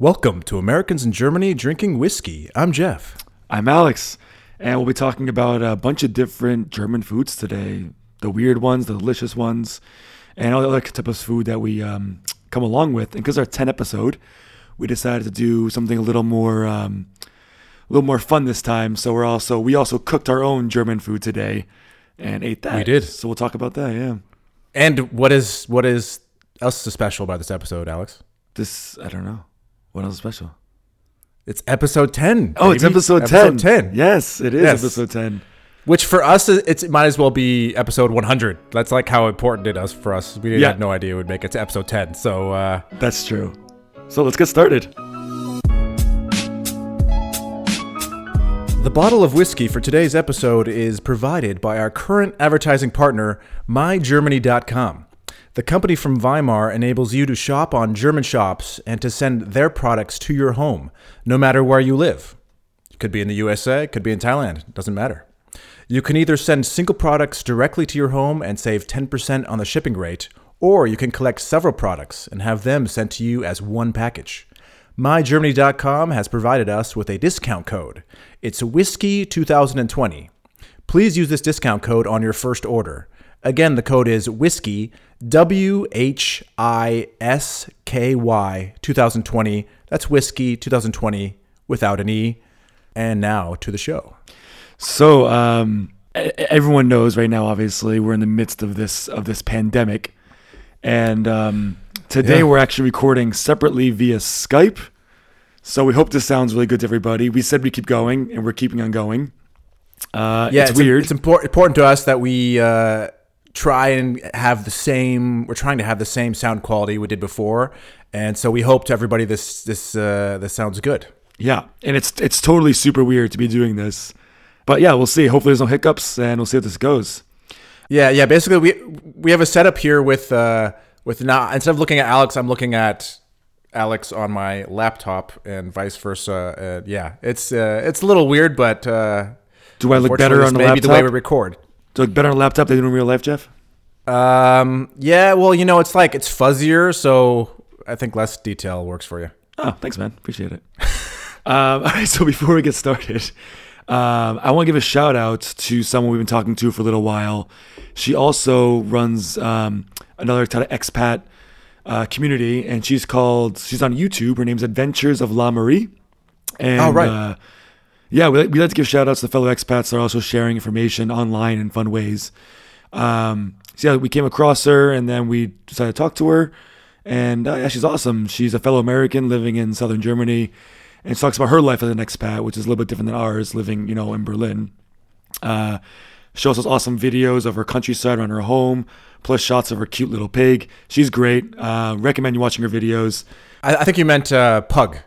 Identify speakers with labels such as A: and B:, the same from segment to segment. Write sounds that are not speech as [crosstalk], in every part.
A: Welcome to Americans in Germany Drinking Whiskey. I'm Jeff.
B: I'm Alex, and we'll be talking about a bunch of different German foods today. The weird ones, the delicious ones, and all the other type of food that we um, come along with. And because our 10 episode, we decided to do something a little more, um, a little more fun this time. So we're also we also cooked our own German food today, and ate that.
A: We did.
B: So we'll talk about that. Yeah.
A: And what is what is else so special about this episode, Alex?
B: This I don't know. What else is special?
A: It's episode 10.
B: Oh, it's
A: baby.
B: episode 10.
A: 10.
B: Yes, it is
A: Yes.
B: episode 10.
A: Which for us, it's, it might as well be episode 100. That's like how important it is for us. We
B: Yeah.
A: had no idea it would make it to episode 10. So, uh,
B: That's true. So let's get started.
A: The bottle of whiskey for today's episode is provided by our current advertising partner, MyGermany.com. The company from Weimar enables you to shop on German shops and to send their products to your home, no matter where you live. It could be in the USA, it could be in Thailand, it doesn't matter. You can either send single products directly to your home and save 10% on the shipping rate, or you can collect several products and have them sent to you as one package. MyGermany.com has provided us with a discount code. It's Whiskey 2020. Please use this discount code on your first order. Again, the code is Whiskey W H I S K Y 2020. That's Whiskey 2020 without an E. And now to the show.
B: So, um, everyone knows right now. Obviously, we're in the midst of this of this pandemic, and um, today
A: Yeah.
B: we're actually recording separately via Skype. So we hope this sounds really good to everybody. We said we keep going, and we're keeping on going. Uh,
A: Yeah,
B: it's, weird.
A: It's impor- important to us that we uh, try and have the same. We're trying to have the same sound quality we did before, and so we hope to everybody this this uh, this sounds good.
B: yeah, and it's it's totally super weird to be doing this, but yeah, we'll see. Hopefully, there's no hiccups, and we'll see how this goes.
A: Yeah, yeah. Basically, we we have a setup here with uh, with now instead of looking at Alex, I'm looking at Alex on my laptop and vice versa. Uh, yeah, it's uh, it's a little weird, but uh,
B: Do I look better on the
A: may be
B: laptop?
A: the way we record.
B: Do I look better on a laptop than I do in real life, Jeff?
A: Um, yeah, well, you know, it's like it's fuzzier, so I think less detail works for you.
B: Oh, thanks, man. Appreciate it. [laughs] um, [laughs] all right, so before we get started, um, I want to give a shout out to someone we've been talking to for a little while. She also runs um, another kind of expat uh, community, and she's called, she's on YouTube. Her name's Adventures of La Marie. And,
A: Oh, right.
B: Uh, yeah, we, we like to give shout outs to fellow expats that are also sharing information online in fun ways. Um, so yeah, we came across her and then we decided to talk to her. And uh, yeah, she's awesome. She's a fellow American living in southern Germany, and she talks about her life as an expat, which is a little bit different than ours, living you know in Berlin. Uh, she also has awesome videos of her countryside around her home, plus shots of her cute little pig. She's great. Uh, recommend you watching her videos.
A: I, I think you meant uh, pug.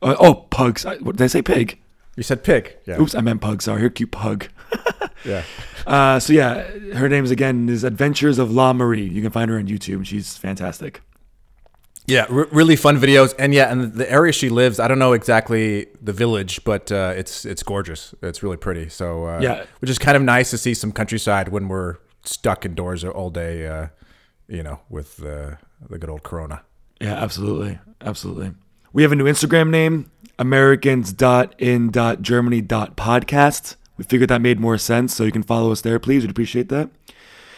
B: Uh, oh, pugs! I, what, did I say pig?
A: You said pig. Yeah.
B: Oops, I meant pug. Sorry, her cute pug. [laughs]
A: Yeah. [laughs]
B: Uh, so yeah, her name is again is Adventures of La Marie. You can find her on YouTube. She's fantastic.
A: Yeah, r- really fun videos, and yeah, and the area she lives, I don't know exactly the village, but uh, it's it's gorgeous. It's really pretty. So uh,
B: Yeah.
A: which is kind of nice to see some countryside when we're stuck indoors all day. Uh, you know, with uh, the good old Corona.
B: Yeah, absolutely. Absolutely. We have a new Instagram name, americans.in.germany.podcast. We figured that made more sense, so you can follow us there, please. We'd appreciate that.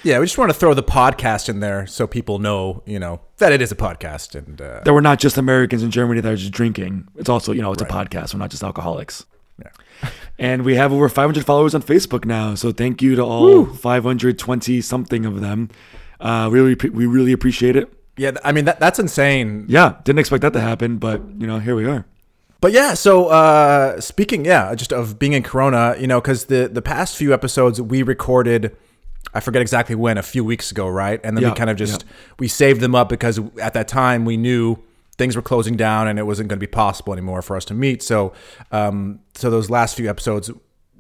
A: Yeah, we just want to throw the podcast in there so people know, you know, that it is a podcast. And uh,
B: That we're not just Americans in Germany that are just drinking. It's also, you know, it's a podcast. We're not just alcoholics.
A: yeah. [laughs]
B: And we have over 500 followers on Facebook now. So thank you to all 520 something of them. Uh, really, we really appreciate it.
A: yeah, I mean that that's insane.
B: Yeah, didn't expect that to happen, but you know, here we are.
A: But yeah, so uh, speaking, yeah, just of being in Corona, you know, because the the past few episodes we recorded, I forget exactly when, a few weeks ago, right? And then
B: Yeah,
A: we kind of just
B: yeah.
A: we saved them up because at that time we knew things were closing down and it wasn't going to be possible anymore for us to meet. So, um, so those last few episodes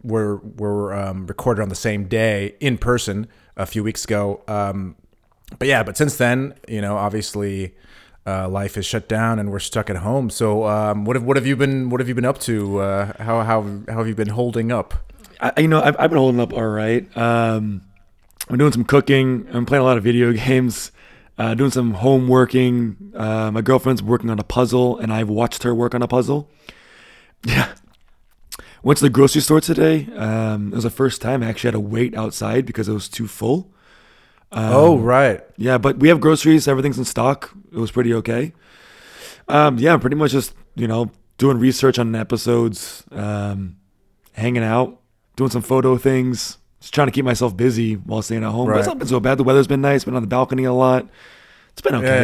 A: were were um, recorded on the same day in person a few weeks ago. Um, but yeah, but since then, you know, obviously, uh, life is shut down and we're stuck at home. So, um, what have what have you been what have you been up to? Uh, how how how have you been holding up?
B: I, you know, I've, I've been holding up all right. Um, I'm doing some cooking. I'm playing a lot of video [laughs] games. uh, doing some home working. Uh, my girlfriend's working on a puzzle, and I've watched her work on a puzzle. [laughs] Yeah. Went to the grocery store today. Um, it was the first time I actually had to wait outside because it was too full.
A: Oh, right.
B: Yeah, but we have groceries. Everything's in stock. It was pretty okay. Um, yeah, pretty much just you know doing research on episodes, um, hanging out, doing some photo things, just trying to keep myself busy while staying at home. But it's not been so bad. The weather's been nice. Been on the balcony a lot. It's been okay.
A: Yeah,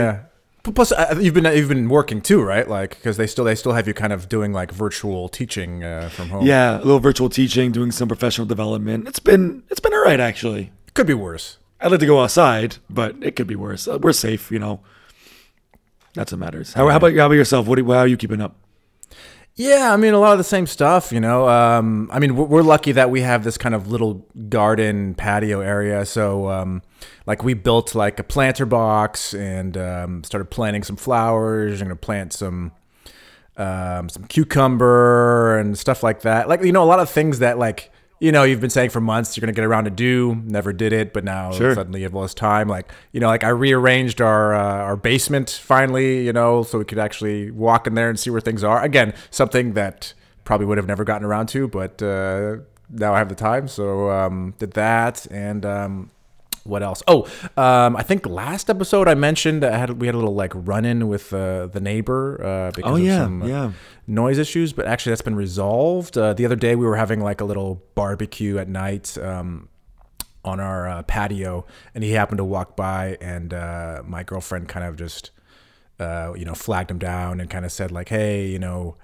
A: yeah. Plus, you've been you've been working too, right? Like, because they still they still have you kind of doing like virtual teaching uh, from home.
B: Yeah, a little virtual teaching, doing some professional development. It's been it's been all right actually.
A: could be worse.
B: I'd like to go outside, but it could be worse. Uh, We're safe, you know. That's what matters. How, how about how about yourself? What do, how are you keeping up?
A: Yeah, I mean, a lot of the same stuff, you know. Um, I mean, we're, we're lucky that we have this kind of little garden patio area. So, um, like, we built like a planter box and um, started planting some flowers. You're gonna plant some um, some cucumber and stuff like that. Like, you know, a lot of things that like you know you've been saying for months you're gonna get around to do. Never did it, but now
B: Sure.
A: suddenly you have all this time. Like, you know, like I rearranged our uh, our basement finally, you know, so we could actually walk in there and see where things are. Again, something that probably would have never gotten around to, but uh, now I have the time, so um, did that and. Um, what else? Oh, um, I think last episode I mentioned I had we had a little like run in with uh, the neighbor uh, because
B: Oh,
A: of
B: yeah,
A: some uh,
B: yeah.
A: noise issues, but actually that's been resolved. Uh, the other day we were having like a little barbecue at night um, on our uh, patio, and he happened to walk by, and uh, my girlfriend kind of just uh, you know flagged him down and kind of said like, hey, you know,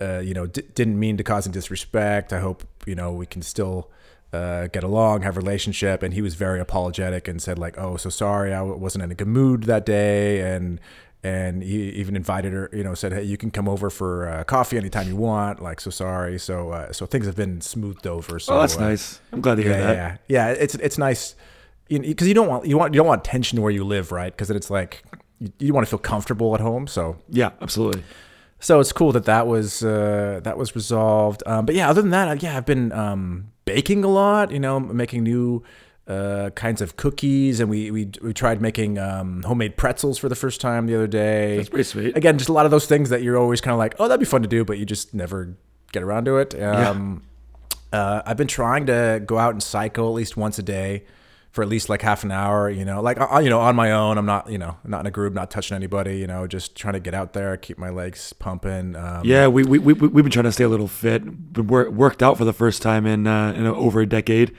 A: uh, you know, d- didn't mean to cause him disrespect. I hope you know we can still. Uh, get along, have a relationship, and he was very apologetic and said like, "Oh, so sorry, I wasn't in a good mood that day," and and he even invited her, you know, said, "Hey, you can come over for uh, coffee anytime you want." Like, so sorry. So, uh, so things have been smoothed over. So
B: Oh, that's
A: uh,
B: nice. I'm glad to hear
A: Yeah,
B: that.
A: yeah, yeah. It's it's nice because you don't want you want you don't want tension where you live, right? Because then it's like you, you want to feel comfortable at home. So
B: Yeah, absolutely.
A: So it's cool that that was uh, that was resolved. Um, but yeah, other than that, yeah, I've been um, baking a lot. You know, making new uh, kinds of cookies, and we we we tried making um, homemade pretzels for the first time the other day.
B: That's pretty sweet.
A: Again, just a lot of those things that you're always kind of like, oh, that'd be fun to do, but you just never get around to it. Um, uh, I've been trying to go out and cycle at least once a day for at least like half an hour. You know, like uh, you know, on my own. I'm not, you know, not in a group, not touching anybody. You know, just trying to get out there, keep my legs pumping. Um,
B: Yeah, we we we we've been trying to stay a little fit. Been wor- worked out for the first time in uh, in over a decade.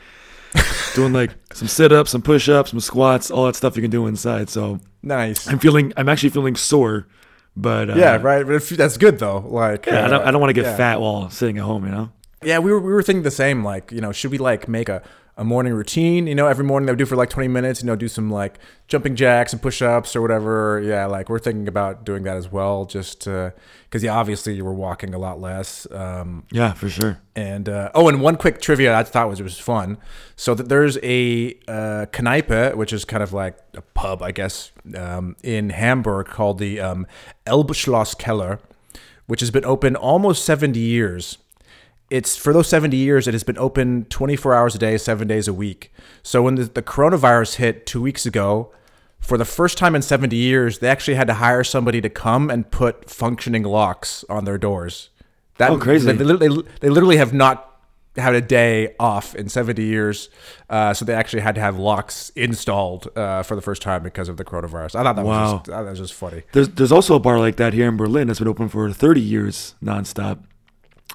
B: [laughs] Doing like some sit ups, some push ups, some squats, all that stuff you can do inside. So
A: nice.
B: I'm feeling, I'm actually feeling sore, but uh,
A: yeah, right. But if, that's good though. Like,
B: Yeah, I don't,
A: uh,
B: I don't want to get
A: yeah.
B: fat while sitting at home. You know.
A: Yeah, we were we were thinking the same. Like, you know, should we like make a, a morning routine? You know, every morning they would do for like twenty minutes. You know, do some like jumping jacks and push ups or whatever. Yeah, like we're thinking about doing that as well. Just because yeah, obviously you were walking a lot less. Um,
B: Yeah, for sure.
A: and uh, oh, and one quick trivia I thought was was fun. So that there's a uh, Kneipe, which is kind of like a pub, I guess, um, in Hamburg called the um, Elbschloss Keller, which has been open almost 70 years. It's for those 70 years, it has been open 24 hours a day, seven days a week. So when the, the coronavirus hit two weeks ago, for the first time in 70 years, they actually had to hire somebody to come and put functioning locks on their doors. That,
B: Oh, crazy.
A: They, they, they, literally have not had a day off in 70 years. Uh, so they actually had to have locks installed uh, for the first time because of the coronavirus. I thought that,
B: Wow.
A: was, just, that was just funny.
B: There's there's also a bar like that here in Berlin that's been open for 30 years nonstop.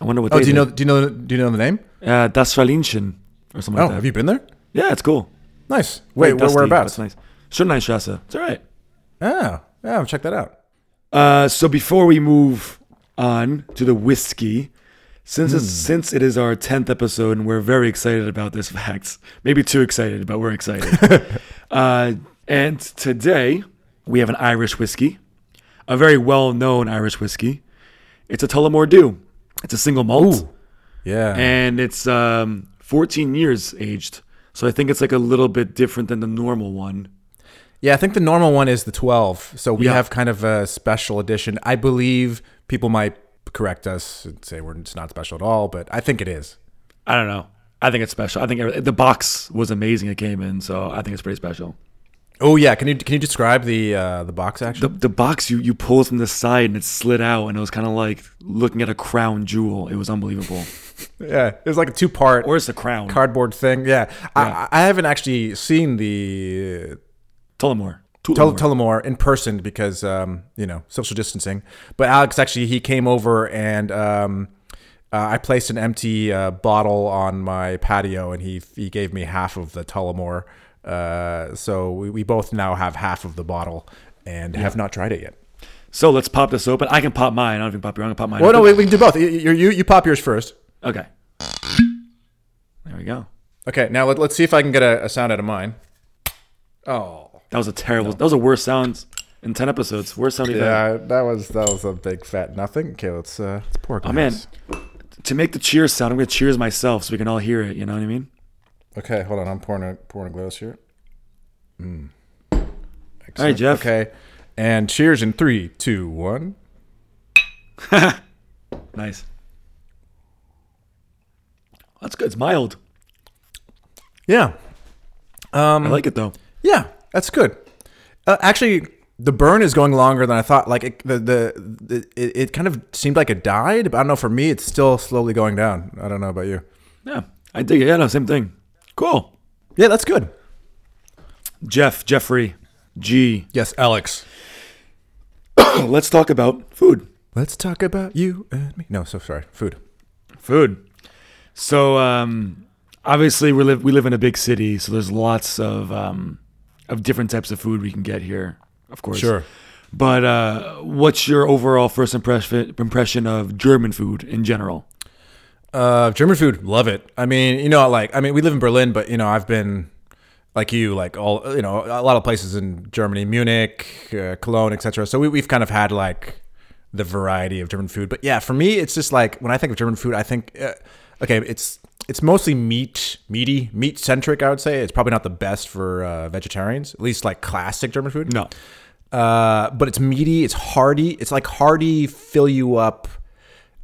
B: I wonder what
A: Oh,
B: they
A: do you know? Do you know? Do you know the name?
B: Uh, das Verlinchen or something
A: Oh,
B: like that.
A: have you been there?
B: yeah, it's cool.
A: Nice. Wait,
B: Very
A: where,
B: dusty,
A: whereabouts?
B: That's nice. Schönleinstrasse. It's all right.
A: Oh, yeah, check that out.
B: Uh, so before we move on to the whiskey, since it's, since it is our tenth episode and we're very excited about this fact, maybe too excited, but we're excited. [laughs] uh, and today we have an Irish whiskey, a very well-known Irish whiskey. It's a Tullamore Dew. It's a single malt,
A: Yeah.
B: and it's um, 14 years aged. So I think it's like a little bit different than the normal one.
A: Yeah, I think the normal one is the 12. So we
B: Yeah.
A: have kind of a special edition. I believe people might correct us and say we're it's not special at all, but I think it is.
B: I don't know. I think it's special. I think the box was amazing. It came in, so I think it's pretty special.
A: Oh yeah, can you can you describe the uh, the box action?
B: The, the box you, you pull from the side and it slid out and it was kind of like looking at a crown jewel. It was unbelievable. [laughs]
A: yeah, it was like a two part
B: Where's the crown.
A: cardboard thing. Yeah,
B: Yeah.
A: I, I haven't actually seen the
B: Tullamore. Tullamore.
A: Tullamore in person because um, you know social distancing. But Alex actually he came over and um, uh, I placed an empty uh, bottle on my patio and he he gave me half of the Tullamore. Uh, so we, we both now have half of the bottle and have not tried it yet.
B: so let's pop this open. I can pop mine. I don't even pop your. I'm gonna pop mine.
A: Well, no, we, we can do both. You, you you you pop yours first.
B: Okay. There we go.
A: Okay, now let, let's see if I can get a, a sound out of mine. Oh,
B: That was a terrible. That was the worst sound in ten episodes. Worst sound
A: yeah, that was that was a big fat nothing. Okay, let's uh, let's pour. a
B: Oh man, to make the cheers sound, I'm gonna cheers myself so we can all hear it. You know what I mean?
A: Okay, hold on. I'm pouring a pouring a glass here. Mm.
B: All right, Jeff.
A: Okay, and cheers in three, two, one. [laughs]
B: Nice. That's good. It's mild.
A: Yeah, Um,
B: I like it though.
A: yeah, that's good. Uh, actually, the burn is going longer than I thought. Like it, the the, the it, it kind of seemed like it died, but I don't know. For me, it's still slowly going down. I don't know about you.
B: Yeah, I dig it. Yeah, no, same thing. Cool.
A: Yeah, that's good.
B: Jeff, Jeffrey, G.
A: Yes, Alex. [coughs]
B: Let's talk about food.
A: Let's talk about you and me. No, so sorry. Food.
B: Food. So um, obviously we live we live in a big city, so there's lots of um, of different types of food we can get here. Of course.
A: Sure.
B: But uh, what's your overall first impression impression of German food in general?
A: Uh, German food, love it. I mean, you know, like I mean, we live in Berlin, but you know, I've been like you, like all you know, a lot of places in Germany, Munich, uh, Cologne, etc. So we, we've kind of had like the variety of German food. But yeah, for me, it's just like when I think of German food, I think uh, okay, it's it's mostly meat, meaty, meat centric. I would say it's probably not the best for uh, vegetarians, at least like classic German food.
B: No.
A: Uh, but it's meaty, it's hearty. It's like hearty, fill you up,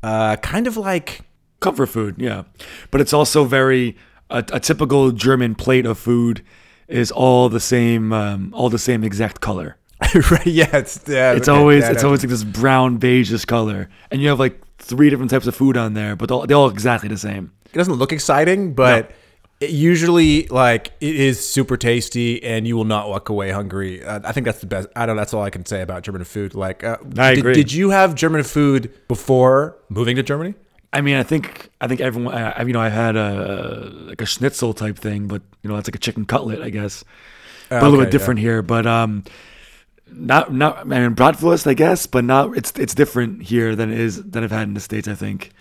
A: uh, kind of like
B: Comfort food, yeah. But it's also very a, a typical German plate of food is all the same, um, all the same exact color. [laughs]
A: right, yeah, it's yeah,
B: It's always it's always like this brown beigeish color, and you have like three different types of food on there, but they're all, they're all exactly the same.
A: it doesn't look exciting, but it usually like it is super tasty, and you will not walk away hungry. Uh, I think that's the best. I don't. know, That's all I can say about German food. Like, uh,
B: I
A: did,
B: agree.
A: did you have German food before moving to Germany?
B: I mean, I think I think everyone, I, you know, I had a like a schnitzel type thing, but you know, that's like a chicken cutlet, I guess, but a little bit different here. But um, not not I mean bratwurst, I guess, but not it's it's different here than it is than I've had in the states. I think.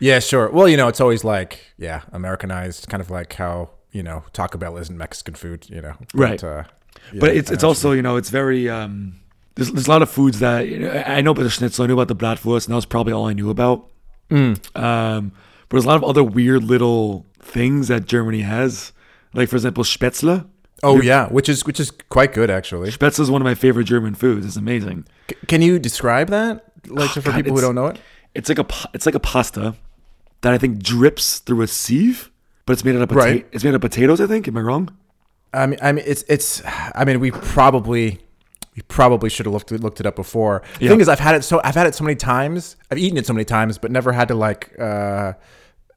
A: Yeah, sure. Well, you know, it's always like yeah, Americanized, kind of like how you know Taco Bell isn't Mexican food. You know, But,
B: Right.
A: Uh, yeah,
B: but it's it's also you know it's very um there's there's a lot of foods that you know, I know about the schnitzel, I knew about the bratwurst, and that was probably all I knew about.
A: Mm.
B: Um, but there's a lot of other weird little things that Germany has, like for example spätzle.
A: Oh yeah, which is which is quite good actually.
B: Spätzle is one of my favorite German foods. It's amazing.
A: C- can you describe that, like for
B: God,
A: people who don't know it?
B: It's like a it's like a pasta that I think drips through a sieve, but it's made out of pota-
A: Right.
B: It's made out of potatoes. I think. Am I wrong?
A: I mean, I mean, it's it's. I mean, we probably we probably should have looked looked it up before. The thing is, I've had it so I've had it so many times. I've eaten it so many times, but never had to like uh,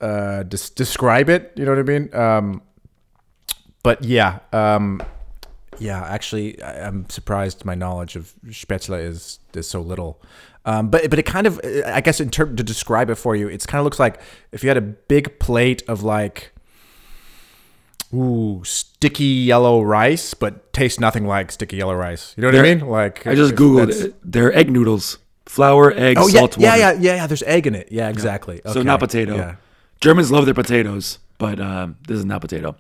A: uh, des- describe it. You know what I mean? Um, but yeah, um, yeah. Actually, I, I'm surprised my knowledge of Spätzle is is so little. Um, but but it kind of I guess in term to describe it for you, it's kind of looks like if you had a big plate of like ooh sticky yellow rice, but tastes nothing like sticky yellow rice. You know what I mean? Like
B: I just googled it. They're egg noodles, flour, egg,
A: Oh yeah,
B: salt,
A: yeah,
B: water.
A: yeah, yeah, yeah. There's egg in it. Yeah, exactly.
B: So
A: Okay.
B: not potato.
A: Yeah.
B: Germans love their potatoes, but um, this is not potato.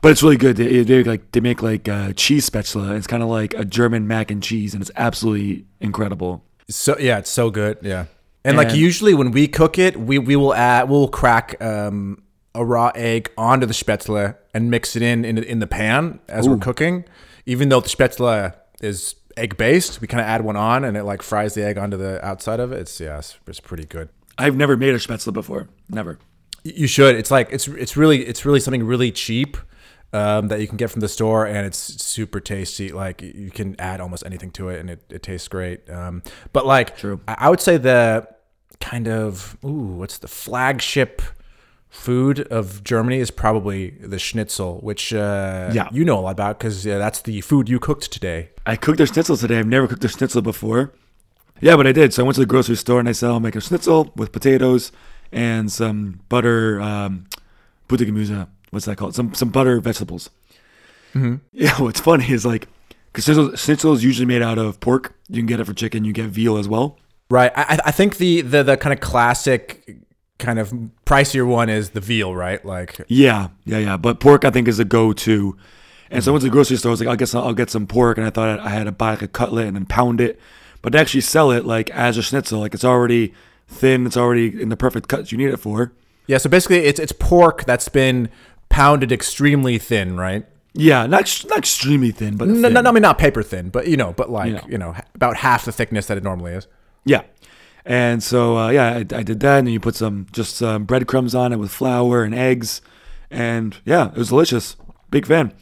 B: But it's really good. They, they like they make like uh, cheese spätzle. It's kind of like a German mac and cheese, and it's absolutely incredible.
A: So yeah, it's so good. Yeah, and, like usually when we cook it, we we will add we'll crack um, a raw egg onto the spätzle and mix it in in, in the pan as we're cooking. Even though the spätzle is egg based, we kind of add one on and it like fries the egg onto the outside of it. It's yeah, it's, it's pretty good.
B: I've never made a spätzle before. Never.
A: You should. It's like it's it's really it's really something really cheap. um, that you can get from the store, and it's super tasty. Like you can add almost anything to it, and it, it tastes great. Um, but like,
B: True.
A: I, I would say the kind of ooh, what's the flagship food of Germany is probably the schnitzel, which uh,
B: Yeah.
A: you know a lot about because that's the food you cooked today.
B: I cooked their schnitzel today. I've never cooked their schnitzel before. Yeah, but I did. So I went to the grocery store and I said I'll make a schnitzel with potatoes and some butter, um, Buttergemüse. What's that called? Some some butter vegetables. Yeah, [laughs] what's funny is like, because schnitzel, schnitzel is usually made out of pork. You can get it for chicken. You get veal as well.
A: Right. I, I- I think the, the the kind of classic kind of pricier one is the veal, right? Like
B: Yeah, yeah, yeah. But pork, I think, is a go-to. And so I mm-hmm. went to the grocery store. I was like, I guess I'll get some pork, and I thought I had to buy like a cutlet and then pound it. But they actually sell it like as a schnitzel, like it's already thin, it's already in the perfect cuts you need it for.
A: yeah. So basically, it's it's pork that's been pounded extremely thin, right?
B: Yeah, not not extremely thin, but
A: No,
B: thin.
A: no, I mean not paper thin, but you know, but like
B: You know.
A: you know, about half the thickness that it normally is.
B: yeah. And so uh, yeah, I, I did that, and you put some just some breadcrumbs on it with flour and eggs, and yeah, it was delicious. Big fan.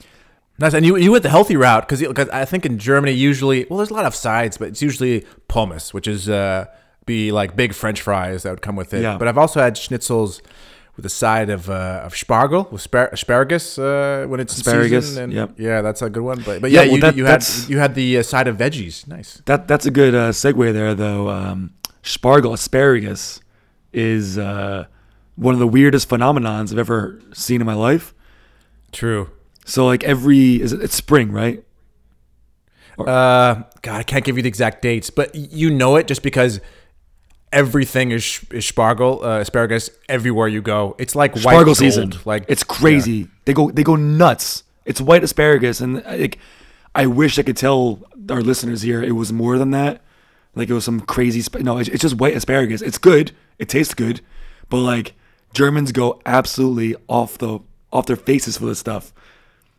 A: Nice, and you you went the healthy route because I think in Germany usually well there's a lot of sides, but it's usually pommes, which is uh be like big French fries that would come with it.
B: Yeah.
A: But I've also had schnitzels with a side of uh, of spargel with spar- asparagus uh, when it's in
B: Asparagus,
A: season, and
B: yep.
A: yeah, that's a good one. But but
B: Yeah,
A: yeah,
B: well,
A: you,
B: that-
A: you had you had the uh, side of veggies. Nice.
B: That that's a good uh, segue there, though. Um, spargel asparagus is uh, one of the weirdest phenomenons I've ever seen in my life.
A: True.
B: So like every is it, it's spring, right?
A: Uh, God, I can't give you the exact dates, but you know it just because everything is, is spargel, uh, asparagus everywhere you go. It's like white
B: Spargel
A: gold.
B: season.
A: Like
B: it's crazy. They go they go nuts. It's white asparagus, and like I wish I could tell our listeners here it was more than that. Like it was some crazy. Sp- no, it's, it's just white asparagus. It's good. It tastes good, but like Germans go absolutely off the off their faces for this stuff.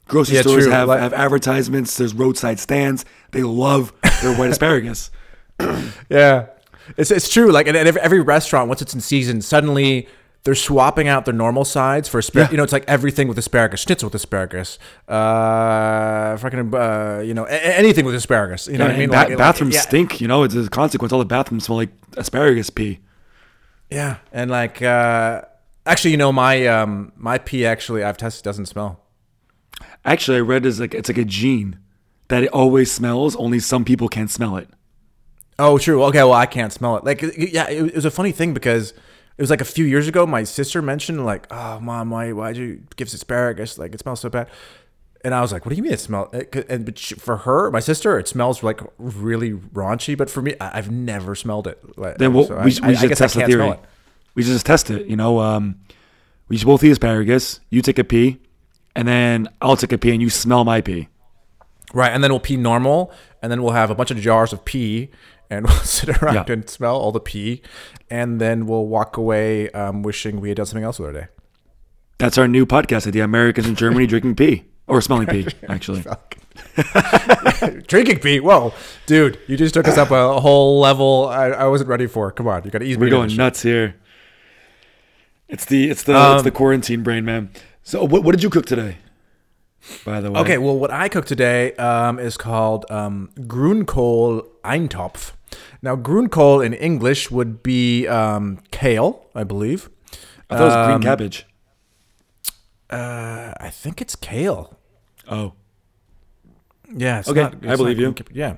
B: Grocery
A: Yeah,
B: stores
A: true.
B: have,
A: Like-
B: have advertisements. There's roadside stands. They love their white asparagus. [clears throat]
A: Yeah, it's it's true. Like, and every, every restaurant, once it's in season, suddenly they're swapping out their normal sides for asparagus.
B: Yeah.
A: You know, it's like everything with asparagus, schnitzel with asparagus, uh, fucking, uh, you know, a- anything with asparagus. You know what I mean?
B: ba-
A: Like- like,
B: bathrooms
A: yeah.
B: stink. You know, it's a consequence. All the bathrooms smell like asparagus pee.
A: Yeah, and like, uh, actually, you know, my um, my pee actually I've tested doesn't smell.
B: Actually, I read is like it's like a gene that it always smells. Only some people can smell it.
A: Oh, true. Okay, well, I can't smell it. Like, yeah, it, it was a funny thing because it was like a few years ago. My sister mentioned like, "Oh, mom, why why'd you give us asparagus? Like, it smells so bad." And I was like, "What do you mean it smells?" And but she, for her, my sister, it smells like really raunchy. But for me, I, I've never smelled it. Like,
B: Then we'll,
A: so
B: we,
A: I,
B: we
A: I, I
B: should test
A: I
B: the theory. We should just test it. You know, um, we should both eat asparagus. You take a pee, and then I'll take a pee, and you smell my pee.
A: Right, and then we'll pee normal, and then we'll have a bunch of jars of pee, and [laughs] we'll sit around
B: Yeah.
A: and smell all the pee, and then we'll walk away um, wishing we had done something else with our day.
B: That's our new podcast idea: Americans in Germany drinking pee or smelling pee. [laughs] Actually, [laughs]
A: Drinking pee. Whoa, dude, you just took us up a whole level I, I wasn't ready for. Come on, you got to ease me.
B: we're going nuts here. It's the it's the
A: Um,
B: it's the quarantine brain, man. So what what did you cook today? By the way.
A: Okay, well, what I cooked today um, is called um, Grünkohl Eintopf. Now, Grünkohl in English would be um, kale, I believe.
B: I thought it was green
A: um,
B: cabbage.
A: Uh, I think it's kale.
B: Oh,
A: Yeah.
B: Okay,
A: not-
B: I believe you.
A: Yeah.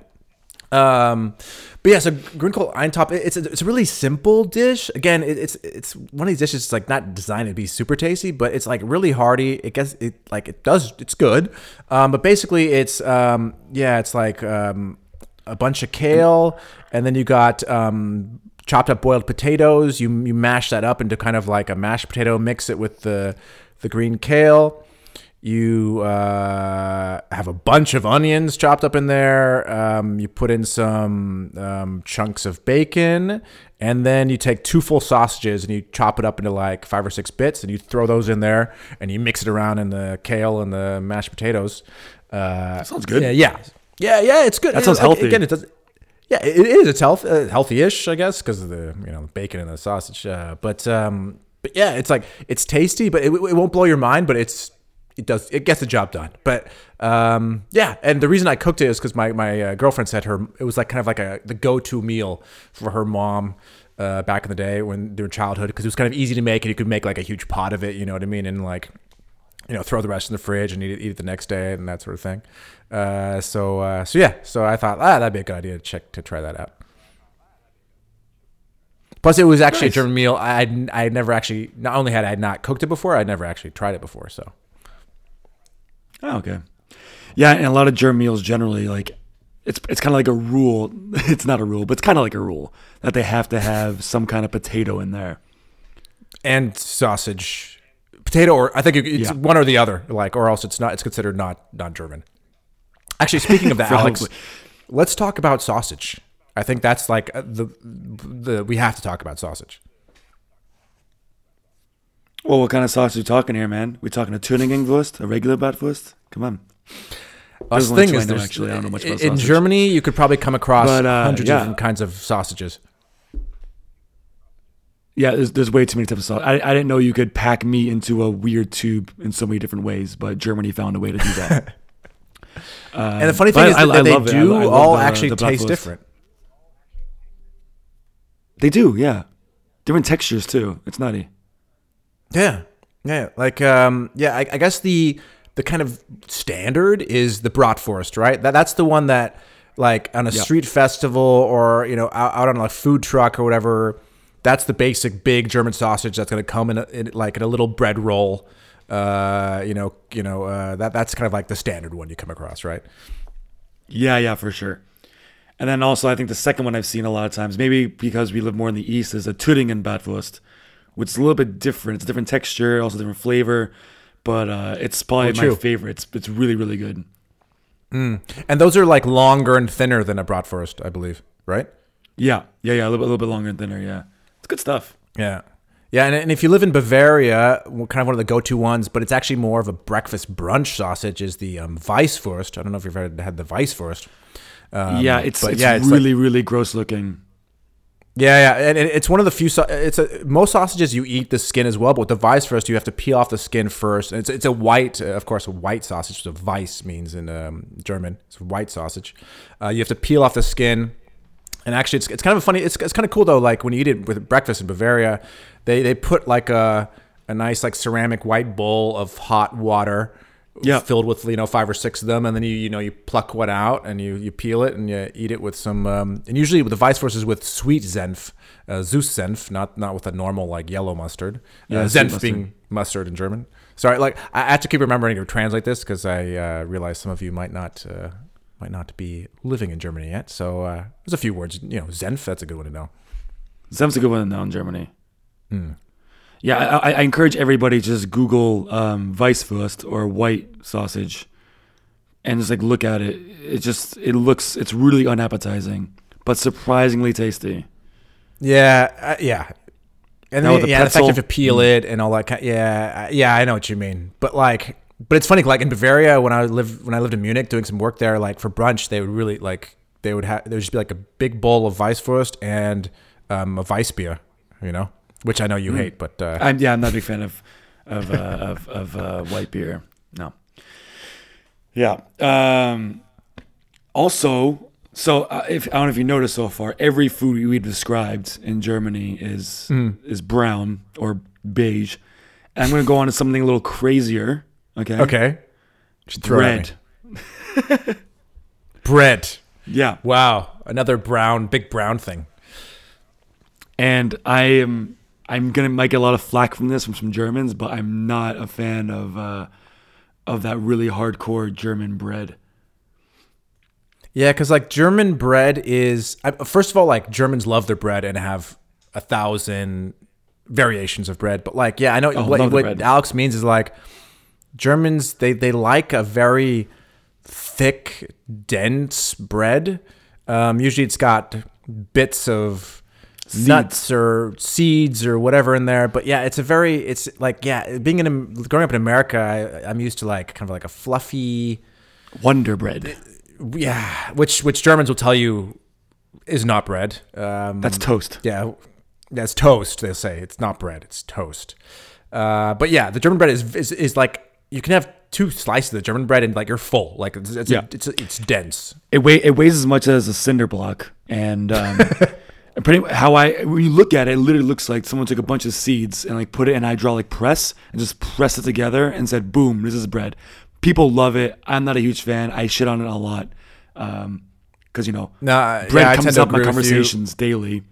A: Um, but yeah, so Grünkohl eintopf. It's a, it's a really simple dish. Again, it, it's it's one of these dishes. It's like not designed to be super tasty, but it's like really hearty. It gets it like it does. It's good. Um, but basically, it's um, yeah, it's like um, a bunch of kale, and then you got um, chopped up boiled potatoes. You you mash that up into kind of like a mashed potato. Mix it with the the green kale. You uh, have a bunch of onions chopped up in there. Um, you put in some um, chunks of bacon, and then you take two full sausages and you chop it up into like five or six bits, and you throw those in there, and you mix it around in the kale and the mashed potatoes. Uh,
B: sounds good.
A: Yeah, yeah, yeah, yeah. It's good.
B: That sounds
A: Like,
B: healthy.
A: Again, it does. Yeah, it is. It's health, uh, healthy-ish, I guess, because of the you know bacon and the sausage. Uh, but um, but yeah, it's like it's tasty, but it, it won't blow your mind. But it's it does it gets the job done. But um, yeah, and the reason I cooked it is because my my uh, girlfriend said her it was like kind of like a the go to meal for her mom. Uh, back in the day when during childhood, because it was kind of easy to make, and you could make like a huge pot of it, you know what I mean, and like you know, throw the rest in the fridge and eat it, eat it the next day and that sort of thing. Uh, so, uh, so yeah, so I thought, ah, that'd be a good idea to check to try that out. Plus, it was actually
B: Nice.
A: a German meal. I I'd, I had never actually not only had I not cooked it before, I'd never actually tried it before. So,
B: Oh, okay. Yeah, and a lot of German meals generally like it's it's kind of like a rule. [laughs] It's not a rule, but it's kind of like a rule that they have to have some kind of potato in there.
A: and sausage, potato, or I think it's
B: Yeah.
A: one or the other. Like, or else it's not. It's considered not non German. Actually, speaking of that, [laughs] Alex, let's talk about sausage. I think that's like uh, the the we have to talk about sausage.
B: Well, what kind of sauce are we talking here, man? We talking a Tönningenwurst, a regular Bratwurst? Come on. There's
A: thing
B: I
A: is,
B: know, actually. I don't know much about sausage.
A: in
B: sausage.
A: Germany, you could probably come across
B: But, uh,
A: hundreds
B: yeah.
A: of different kinds of sausages.
B: Yeah, there's, there's way too many types of sauce. I, I didn't know you could pack meat into a weird tube in so many different ways, but Germany found a way to do that. [laughs] Um,
A: And the funny thing is
B: I-
A: that
B: I
A: they.
B: I-
A: do
B: I love
A: all
B: the-
A: actually
B: the
A: taste different.
B: They do, yeah. Different textures too. It's nutty.
A: Yeah, yeah. Like, um, yeah. I, I guess the the kind of standard is the bratwurst, right? That that's the one that, like, on a
B: Yeah.
A: street festival or you know out, out on a food truck or whatever. That's the basic big German sausage that's going to come in, a, in like in a little bread roll. Uh, you know, you know uh, that that's kind of like the standard one you come across, right?
B: Yeah, yeah, for sure. And then also, I think the second one I've seen a lot of times, maybe because we live more in the east, is a Thüringer Bratwurst, which is a little bit different. It's a different texture, also different flavor, but uh, it's probably
A: Oh,
B: my favorite. It's, it's really, really good.
A: And those are like longer and thinner than a bratwurst, I believe, right?
B: Yeah, yeah, yeah, a little, a little bit longer and thinner. Yeah, it's good stuff.
A: Yeah. Yeah, and, and if you live in Bavaria, kind of one of the go-to ones, but it's actually more of a breakfast brunch sausage is the um, Weisswurst. I don't know if you've ever had the Weisswurst. Um,
B: yeah, it's, it's
A: yeah, like-
B: really, really gross looking.
A: yeah, yeah, and it's one of the few. It's a most sausages you eat the skin as well, but with the Weisswurst you have to peel off the skin first. And it's it's a white, uh, of course, a white sausage. So Weiss means in um, German. It's a white sausage. Uh, you have to peel off the skin. And actually, it's, it's kind of a funny. It's, it's kind of cool though. Like when you eat it with breakfast in Bavaria, they they put like a a nice like ceramic white bowl of hot water,
B: Yeah.
A: filled with you know five or six of them, and then you you know you pluck one out and you you peel it and you eat it with some. Um, and usually with the Weisswurst is with sweet Senf, uh, Süß Senf, not not with a normal like yellow mustard.
B: Yeah,
A: uh, Senf
B: mustard.
A: being mustard in German. Sorry, like I have to keep remembering to translate this because I uh, realize some of you might not. Uh, might not be living in Germany yet, so uh, there's a few words. You know, Senf. That's a good one to know.
B: Zem's a good one to know in Germany.
A: Hmm.
B: Yeah, I, I- encourage everybody to just Google um, Weisswurst or white sausage, and just like look at it. It just it looks it's really unappetizing, but surprisingly tasty.
A: Yeah, uh, yeah. And then,
B: the
A: yeah, the fact you have to peel it and all that kind. Of, Yeah, uh, yeah, I know what you mean. But like, but it's funny. Like in Bavaria, when I lived when I lived in Munich doing some work there, like for brunch, they would really like they would have there would just be like a big bowl of Weisswurst and um, a Weissbier, you know, which I know you hate, but uh,
B: I'm yeah, I'm not a big fan of of uh, [laughs] of, of uh, white beer. No. Yeah. Um, also, so uh, if I don't know if you noticed so far, every food we described in Germany is is brown or beige. And I'm going to go on to something a little crazier. Okay.
A: okay,
B: Bread. [laughs]
A: bread.
B: Yeah.
A: Wow, another brown, big brown thing.
B: And I am I'm gonna might get a lot of flack from this from some Germans, but I'm not a fan of uh, of that really hardcore German bread.
A: Yeah, because like German bread is first of all like Germans love their bread and have a thousand variations of bread. But like, yeah, I know
B: Oh,
A: what, what. Alex means is like Germans they they like a very thick, dense bread. Um, usually, it's got bits of nuts or seeds or whatever in there. But yeah, it's a very it's like yeah, being in growing up in America, I, I'm used to like kind of like a fluffy
B: Wonder bread.
A: yeah, which which Germans will tell you is not bread. Um,
B: That's toast.
A: yeah, that's toast. They'll say it's not bread; it's toast. Uh, but yeah, the German bread is, is is like you can have two slices of German bread and like you're full. Like it's it's,
B: Yeah.
A: it's, it's dense.
B: It weigh it weighs as much as a cinder block, and um, [laughs] and pretty how I when you look at it, it literally looks like someone took a bunch of seeds and like put it in hydraulic press and just pressed it together and said, "Boom, this is bread." People love it. I'm not a huge fan. I shit on it a lot um, because you know
A: Nah,
B: bread
A: yeah,
B: comes up in my
A: agree with you.
B: conversations daily.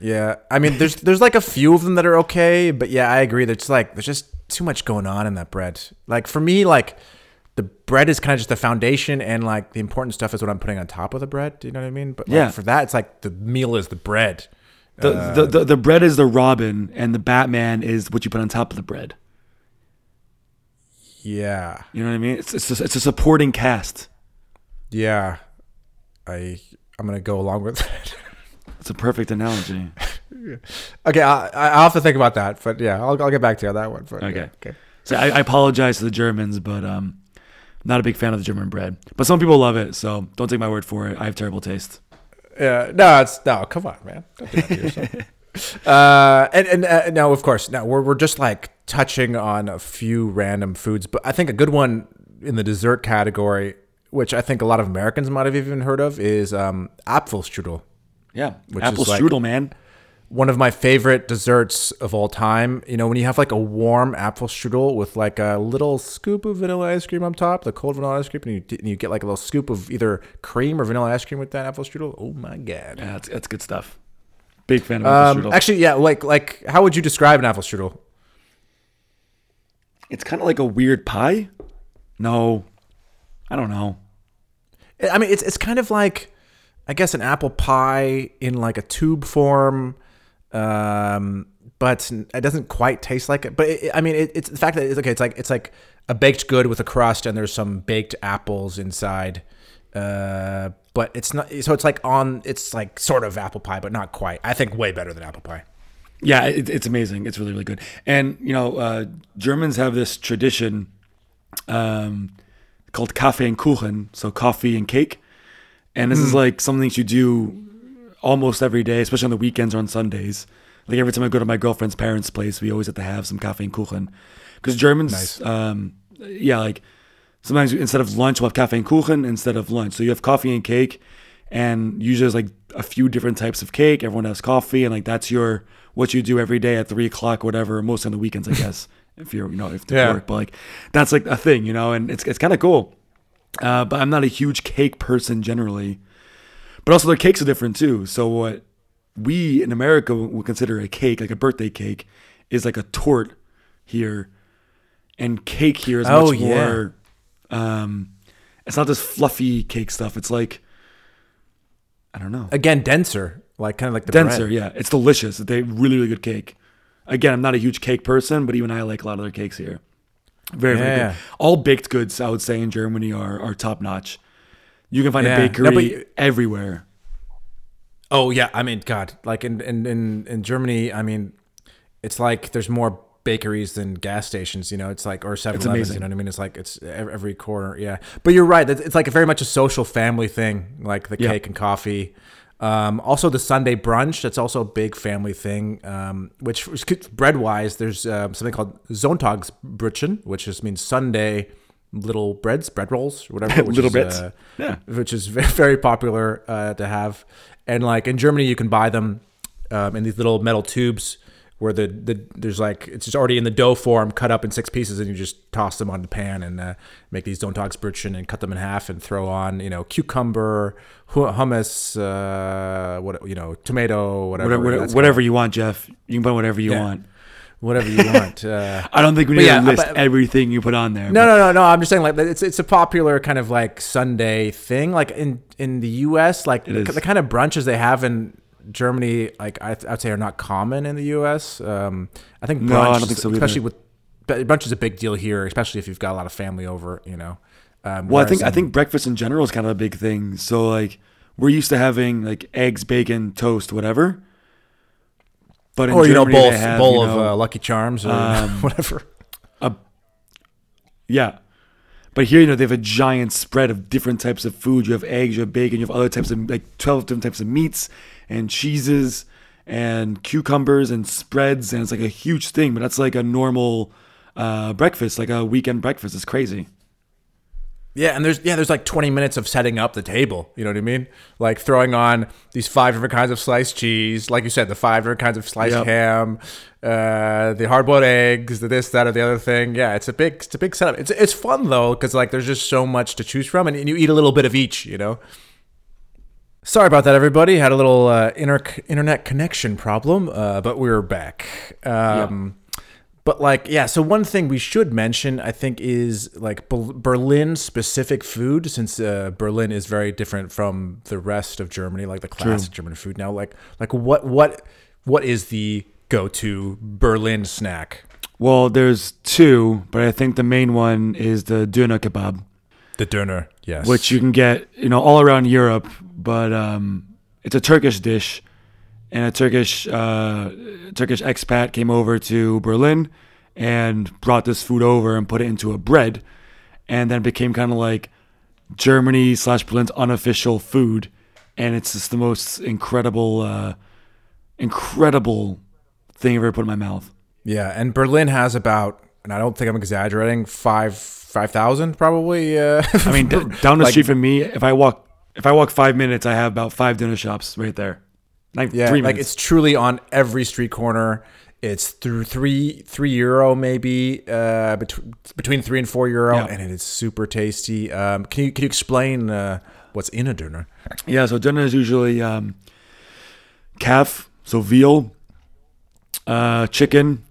A: Yeah, I mean, there's there's like a few of them that are okay, but yeah, I agree. There's like there's just too much going on in that bread. Like for me, like the bread is kind of just the foundation, and like the important stuff is what I'm putting on top of the bread. Do you know what I mean? But like,
B: Yeah.
A: for that, it's like the meal is the bread.
B: The, the, the the bread is the Robin, and the Batman is what you put on top of the bread.
A: Yeah,
B: You know what I mean? It's it's a, it's a supporting cast.
A: yeah. I I'm gonna go along with that.
B: It's a perfect analogy. [laughs]
A: okay, I I'll have to think about that, but yeah, I'll I'll get back to you on that one. But yeah,
B: Okay.
A: okay.
B: So I, I apologize to the Germans, but um, not a big fan of the German bread. But some people love it, so don't take my word for it. I have terrible taste.
A: Yeah, no, it's no. Come on, man. Don't do that to yourself. [laughs] uh, and and uh, no, of course, no. We're we're just like touching on a few random foods, but I think a good one in the dessert category, which I think a lot of Americans might have even heard of, is um, Apfelstrudel.
B: Yeah,
A: Which
B: apple
A: is like-
B: strudel, man.
A: One of my favorite desserts of all time. You know, when you have like a warm apple strudel with like a little scoop of vanilla ice cream on top, the cold vanilla ice cream, and you, and you get like a little scoop of either cream or vanilla ice cream with that apple strudel. Oh my god.
B: Yeah, that's, that's good stuff. Big fan of apple
A: Um,
B: strudel.
A: actually, yeah, like like how would you describe an apple strudel?
B: it's kind of like a weird pie. No, I don't know.
A: I mean, it's it's kind of like, I guess, an apple pie in like a tube form, um, but it doesn't quite taste like it. But it, I mean, it, it's the fact that it's okay. It's like it's like a baked good with a crust, and there's some baked apples inside. Uh, but it's not. So it's like on. It's like sort of apple pie, but not quite. I think way better than apple pie.
B: Yeah, it, it's amazing. It's really, really good. And you know, uh, Germans have this tradition um, called Kaffee and Kuchen, so coffee and cake. And this is like something that you do almost every day, especially on the weekends or on Sundays. Like every time I go to my girlfriend's parents' place, we always have to have some Kaffee and Kuchen. Because Germans,
A: Nice.
B: um, yeah, like sometimes instead of lunch, we'll have Kaffee and Kuchen instead of lunch. So you have coffee and cake, and usually there's like a few different types of cake. Everyone has coffee, and like that's your what you do every day at three o'clock, whatever. Most on the weekends, I [laughs] guess, if you're you know if you
A: Yeah.
B: work, but like that's like a thing, you know, and it's it's kind of cool. Uh, but I'm not a huge cake person generally. But also their cakes are different too. So what we in America would consider a cake, like a birthday cake, is like a tort here, and cake here is
A: Oh,
B: much
A: yeah.
B: more. Um, it's not this fluffy cake stuff. It's like I don't know,
A: Again, denser, like kind of like the
B: denser.
A: bread.
B: Yeah, it's delicious. They really really good cake. Again, I'm not a huge cake person, but even I like a lot of their cakes here. Very very
A: Yeah.
B: good. All baked goods, I would say, in Germany are are top notch. You can find
A: Yeah.
B: a
A: No,
B: bakery
A: but
B: everywhere.
A: Oh yeah, I mean, God, like in in in, in Germany, I mean, it's like there's more bakeries than gas stations. You know, it's like or 7-Elevens.
B: amazing.
A: You know what I mean? It's like it's every corner. Yeah, but you're right. It's it's like a very much a social family thing, like the
B: Yeah.
A: cake and coffee. Um, also, the Sunday brunch. That's also a big family thing. Um, which bread wise, there's um, something called Sonntagsbrötchen, which just means Sunday little breads, bread rolls, whatever. [laughs] Which
B: Little
A: is,
B: bits.
A: uh,
B: Yeah.
A: which is very, popular uh, to have. And like in Germany, you can buy them um, in these little metal tubes where the, the there's like it's just already in the dough form, cut up in six pieces, and you just toss them on the pan and uh, make these don't talk Sonntagsbrötchen and cut them in half and throw on you know cucumber, hummus, uh, what you know tomato, whatever,
B: Whatever, whatever, whatever you want, Jeff. You can put whatever you
A: Yeah.
B: want.
A: Whatever you want. Uh,
B: I don't think we need
A: yeah,
B: to list
A: but-
B: everything you put on there.
A: No,
B: but-
A: no, no, no. I'm just saying, like, it's it's a popular kind of like Sunday thing. Like in in the U.S., like the, the kind of brunches they have in Germany, like I, I'd say, are not common in the U.S. Um, I think brunch,
B: No, I don't think so either.
A: especially with brunch is a big deal here, especially if you've got a lot of family over. You know. Um,
B: Well, I think I think breakfast in general is kind of a big thing. So like we're used to having like eggs, bacon, toast, whatever. But in
A: or you know,
B: Germany,
A: bowl
B: have,
A: bowl
B: you
A: of uh, Lucky Charms or
B: um, [laughs]
A: whatever.
B: yeah. But here, you know, they have a giant spread of different types of food. You have eggs, you have bacon, you have other types of like twelve different types of meats and cheeses and cucumbers and spreads, and it's like a huge thing. But that's like a normal uh, breakfast, like a weekend breakfast. It's crazy.
A: Yeah, and there's yeah, there's like 20 minutes of setting up the table. You know what I mean? Like throwing on these five different kinds of sliced cheese, like you said, the five different kinds of sliced
B: Yep.
A: ham, uh, the hard boiled eggs, the this, that, or the other thing. Yeah, it's a big, it's a big setup. It's it's fun though because like there's just so much to choose from, and, you eat a little bit of each. You know. Sorry about that, everybody. Had a little uh, inter- internet connection problem, uh, but we're back. Um, But like, yeah. So one thing we should mention, I think, is like Berlin specific food, since uh, Berlin is very different from the rest of Germany, like the classic German food. Now, like, like what what what is the go to Berlin snack?
B: Well, there's two, but I think the main one is the Döner kebab,
A: The Döner, yes.
B: which you can get, you know, all around Europe. But um, it's a Turkish dish, and a Turkish uh, Turkish expat came over to Berlin and brought this food over and put it into a bread, and then became kind of like Germany slash Berlin's unofficial food, and it's just the most incredible, uh, incredible thing I've ever put in my mouth.
A: yeah, and Berlin has about, and I don't think I'm exaggerating, five five thousand probably. Uh,
B: I mean, d- [laughs] down the
A: Like-
B: street from me, if I walk, if I walk five minutes, I have about five döner shops right there. Like
A: Yeah,
B: three
A: like it's truly on every street corner. It's through three three euro maybe uh, between between three and four euro,
B: Yeah.
A: and it is super tasty. Um, can you can you explain uh, what's in a döner?
B: yeah. So döner is usually um, calf, so veal, uh, chicken,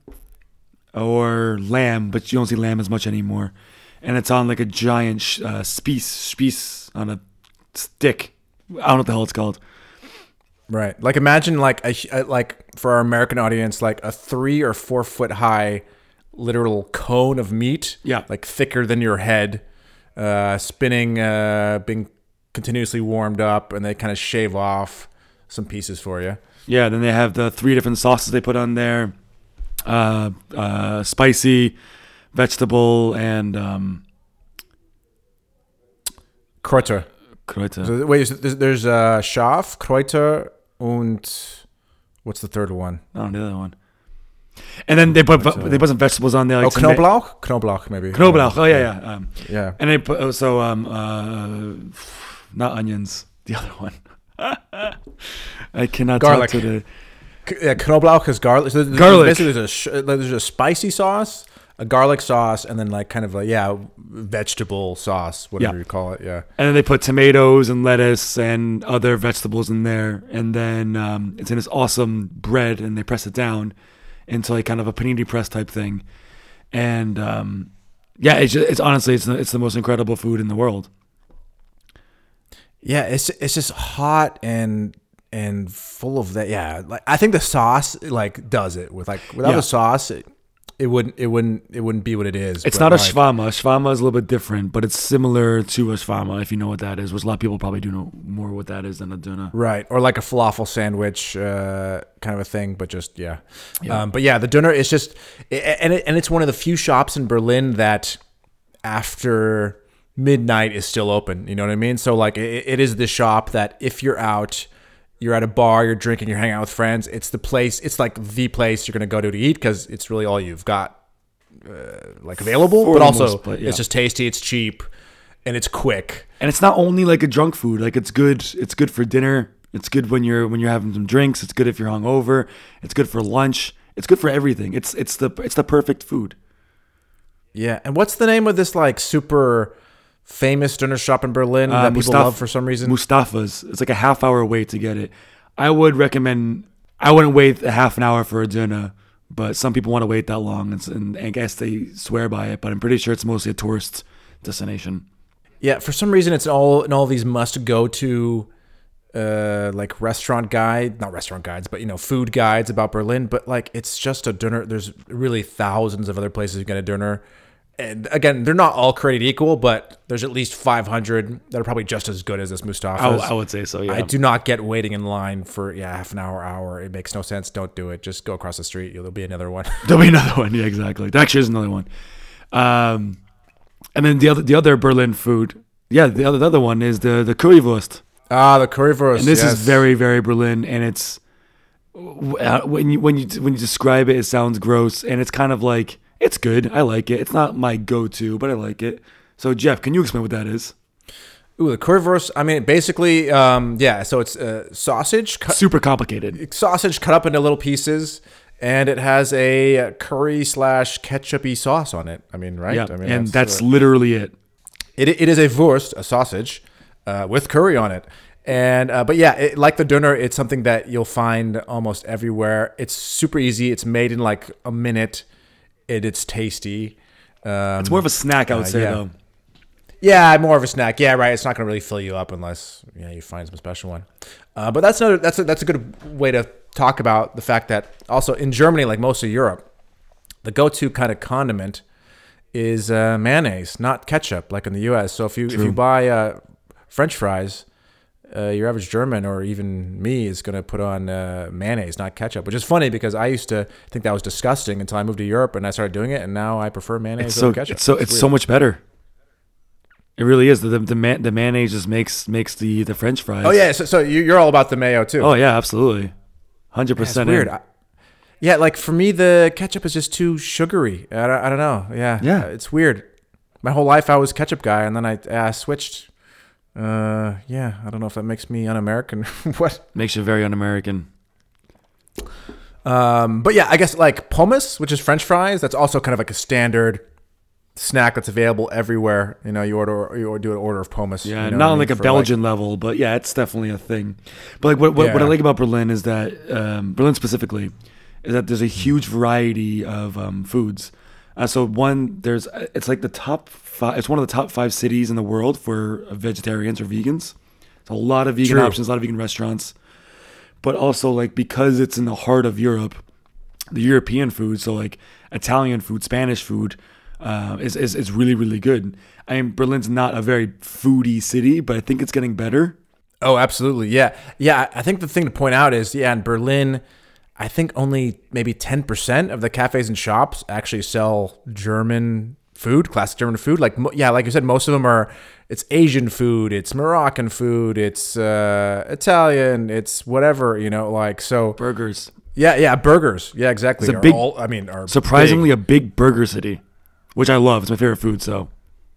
B: or lamb, but you don't see lamb as much anymore. And it's on like a giant sh- uh, spice, spice on a stick. I don't know what the hell it's called.
A: Right, like imagine like a like for our American audience, like a three or four foot high literal cone of meat.
B: Yeah.
A: like thicker than your head, uh, spinning, uh, being continuously warmed up, and they kind of shave off some pieces for you.
B: Yeah, then they have the three different sauces they put on there uh, uh, spicy, vegetable, and um,
A: Kräuter.
B: Kräuter.
A: So, wait, is- there's, there's uh, Scharf, Kräuter, und what's the third one?
B: Know the other one. And then they put they put some vegetables on there. Like
A: Oh, Knoblauch? Knoblauch, maybe.
B: Knoblauch. Oh yeah, yeah. Um,
A: Yeah.
B: and they put so um uh, not onions. The other one. [laughs] I cannot
A: Garlic.
B: talk to the
A: yeah, Knoblauch is garlic. So
B: Garlic.
A: Basically, there's a there's a spicy sauce, a garlic sauce, and then like kind of like yeah, vegetable sauce, whatever
B: Yeah.
A: you call it. Yeah.
B: And then they put tomatoes and lettuce and other vegetables in there. And then um, it's in this awesome bread and they press it down into like kind of a panini press type thing. And um, yeah, it's, just, it's honestly, it's the, it's the most incredible food in the world.
A: Yeah, it's it's just hot and and full of that. Yeah, like I think the sauce like does it with like without
B: Yeah.
A: the sauce, it, it wouldn't it wouldn't it wouldn't be what it is.
B: It's not a
A: like-
B: shawarma. Shawarma is a little bit different, but it's similar to a shawarma, if you know what that is, which a lot of people probably do know more what that is than a doner.
A: Right, or like a falafel sandwich, uh, kind of a thing, but just yeah. Um, but yeah, the doner is just, and it, and it's one of the few shops in Berlin that after midnight is still open. You know what I mean? So like, it, it is the shop that if you're out, you're at a bar, you're drinking, you're hanging out with friends. It's the place. It's like the place you're gonna go to to eat because it's really all you've got, uh, like available.
B: For
A: but also,
B: part, yeah.
A: it's just tasty. It's cheap, and it's quick.
B: And it's not only like a drunk food. Like it's good. It's good for dinner. It's good when you're when you're having some drinks. It's good if you're hungover. It's good for lunch. It's good for everything. It's it's the it's the perfect food.
A: Yeah, and what's the name of this like super famous döner shop in Berlin
B: Uh,
A: that people love for some reason?
B: Mustafa's. It's like a half hour wait to get it. I would recommend. I wouldn't wait a half an hour for a döner, but some people want to wait that long, and, and I guess they swear by it. But I'm pretty sure it's mostly a tourist destination.
A: yeah, for some reason it's all in all these must go to uh like restaurant guide, not restaurant guides, but you know, food guides about Berlin, but like it's just a döner. There's really thousands of other places you get a döner. And again, they're not all created equal, but there's at least 500 that are probably just as good as this Mustafa's.
B: I, I would say so. Yeah.
A: I do not get waiting in line for yeah half an hour, hour. It makes no sense. Don't do it. Just go across the street. There'll be another one. [laughs]
B: There'll be another one. Yeah, exactly. There actually is another one. Um, and then the other the other Berlin food. Yeah, the other the other one is the the currywurst.
A: Ah, the currywurst.
B: and this
A: yes.
B: is very very Berlin, and it's uh, when you when you when you describe it, it sounds gross, and it's kind of like It's good. I like it. It's not my go-to, but I like it. So Jeff, can you explain what that is?
A: Ooh, the currywurst. I mean, basically, um, yeah. So it's uh, sausage, cut,
B: Super complicated.
A: sausage cut up into little pieces, and it has a curry slash ketchupy sauce on it. I mean, right?
B: Yeah,
A: I mean,
B: and that's
A: uh,
B: literally it.
A: It, it is a wurst, a sausage, uh, with curry on it. And uh, but yeah, it, like the doner, it's something that you'll find almost everywhere. It's super easy. It's made in like a minute. It, it's tasty. Um,
B: It's more of a snack, I would
A: uh,
B: say,
A: yeah.
B: though.
A: yeah, more of a snack. Yeah, right. It's not going to really fill you up unless yeah you find some special one. Uh, but that's another that's a, that's a good way to talk about the fact that also in Germany, like most of Europe, the go-to kind of condiment is uh, mayonnaise, not ketchup, like in the U.S. So if you if you buy uh, French fries, uh, your average German or even me is going to put on uh, mayonnaise, not ketchup, which is funny because I used to think that was disgusting until I moved to Europe and I started doing it, and now I prefer mayonnaise
B: It's so
A: over ketchup.
B: it's so it's so much better. It really is. The the, the, man, the mayonnaise just makes makes the the French fries.
A: Oh yeah, so, so you- you're all about the mayo too.
B: Oh yeah, absolutely. Hundred
A: It's
B: percent.
A: weird. I, yeah, like for me, the ketchup is just too sugary. I don't, I don't know. Yeah,
B: Yeah.
A: it's weird. My whole life I was ketchup guy, and then I, I switched. Uh, yeah, I don't know if that makes me un-American. [laughs] what?
B: Makes you very un-American.
A: Um, but yeah, I guess like pommes, which is French fries. That's also kind of like a standard snack that's available everywhere. You know, you order or you do an order of pommes.
B: Yeah,
A: you know
B: not
A: I
B: on
A: mean,
B: like a
A: for,
B: Belgian level, but yeah, it's definitely a thing. But like what what, what I like about Berlin is that um, Berlin specifically is that there's a huge variety of um, foods. Uh, so one, there's it's like the top five. It's one of the top five cities in the world for vegetarians or vegans. It's a lot of vegan
A: True.
B: options, a lot of vegan restaurants. But also like because it's in the heart of Europe, the European food, so like Italian food, Spanish food, uh, is, is is really really good. I mean, Berlin's not a very foodie city, but I think it's getting better.
A: Oh, absolutely. Yeah. Yeah. I think the thing to point out is, yeah, in Berlin, I think only maybe 10% of the cafes and shops actually sell German food, classic German food. Like, yeah, like you said, most of them are, it's Asian food, it's Moroccan food, it's uh, Italian, it's whatever, you know, like, so,
B: Burgers,
A: yeah, yeah, burgers. Yeah, exactly.
B: It's a
A: are
B: big-
A: all, I mean, are
B: surprisingly
A: big.
B: a big burger city, which I love. It's my favorite food. So